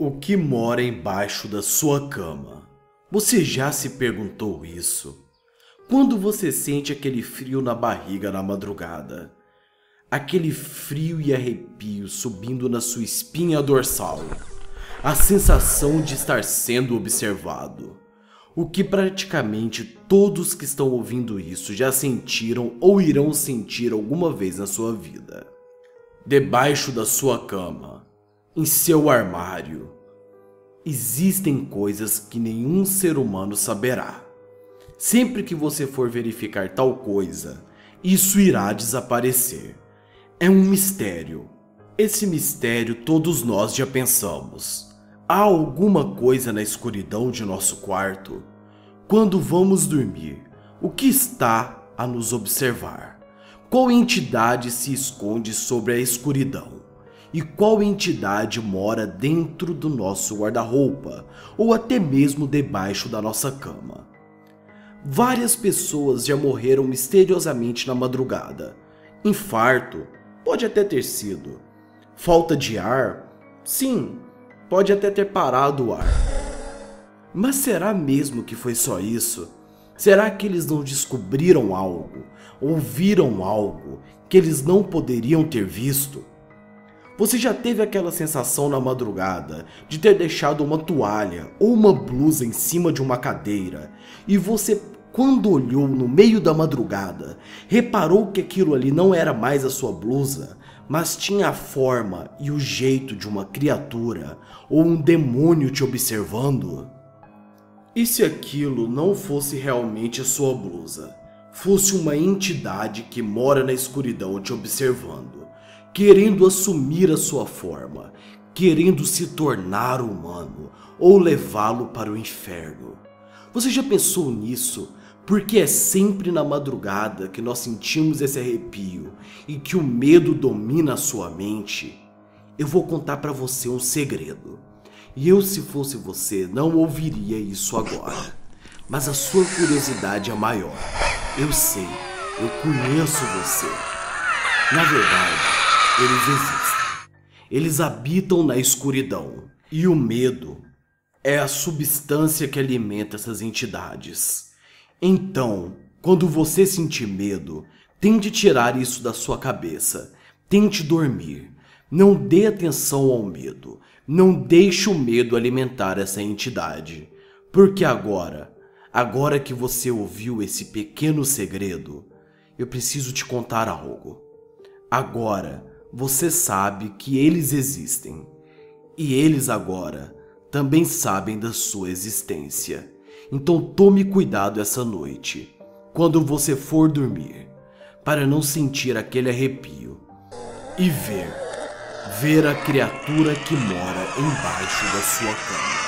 O que mora embaixo da sua cama? Você já se perguntou isso? Quando você sente aquele frio na barriga na madrugada, aquele frio e arrepio subindo na sua espinha dorsal, a sensação de estar sendo observado, o que praticamente todos que estão ouvindo isso já sentiram ou irão sentir alguma vez na sua vida. Debaixo da sua cama, em seu armário, existem coisas que nenhum ser humano saberá. Sempre que você for verificar tal coisa, isso irá desaparecer. É um mistério. Esse mistério todos nós já pensamos. Há alguma coisa na escuridão de nosso quarto? Quando vamos dormir, o que está a nos observar? Qual entidade se esconde sobre a escuridão? E qual entidade mora dentro do nosso guarda-roupa ou até mesmo debaixo da nossa cama? Várias pessoas já morreram misteriosamente na madrugada. Infarto, pode até ter sido. Falta de ar, sim, pode até ter parado o ar. Mas será mesmo que foi só isso? Será que eles não descobriram algo, ouviram algo que eles não poderiam ter visto? Você já teve aquela sensação na madrugada de ter deixado uma toalha ou uma blusa em cima de uma cadeira e você, quando olhou no meio da madrugada, reparou que aquilo ali não era mais a sua blusa, mas tinha a forma e o jeito de uma criatura ou um demônio te observando? E se aquilo não fosse realmente a sua blusa? Fosse uma entidade que mora na escuridão te observando, querendo assumir a sua forma, querendo se tornar humano ou levá-lo para o inferno. Você já pensou nisso? Porque é sempre na madrugada que nós sentimos esse arrepio e que o medo domina a sua mente. Eu vou contar para você um segredo. E eu, se fosse você, não ouviria isso agora. Mas a sua curiosidade é maior. Eu sei, eu conheço você. Na verdade, eles existem. Eles habitam na escuridão. E o medo é a substância que alimenta essas entidades. Então, quando você sentir medo, tente tirar isso da sua cabeça. Tente dormir. Não dê atenção ao medo. Não deixe o medo alimentar essa entidade. Porque agora, agora que você ouviu esse pequeno segredo, eu preciso te contar algo. Agora, você sabe que eles existem. E eles agora também sabem da sua existência. Então tome cuidado essa noite, quando você for dormir, para não sentir aquele arrepio e ver, ver a criatura que mora embaixo da sua cama.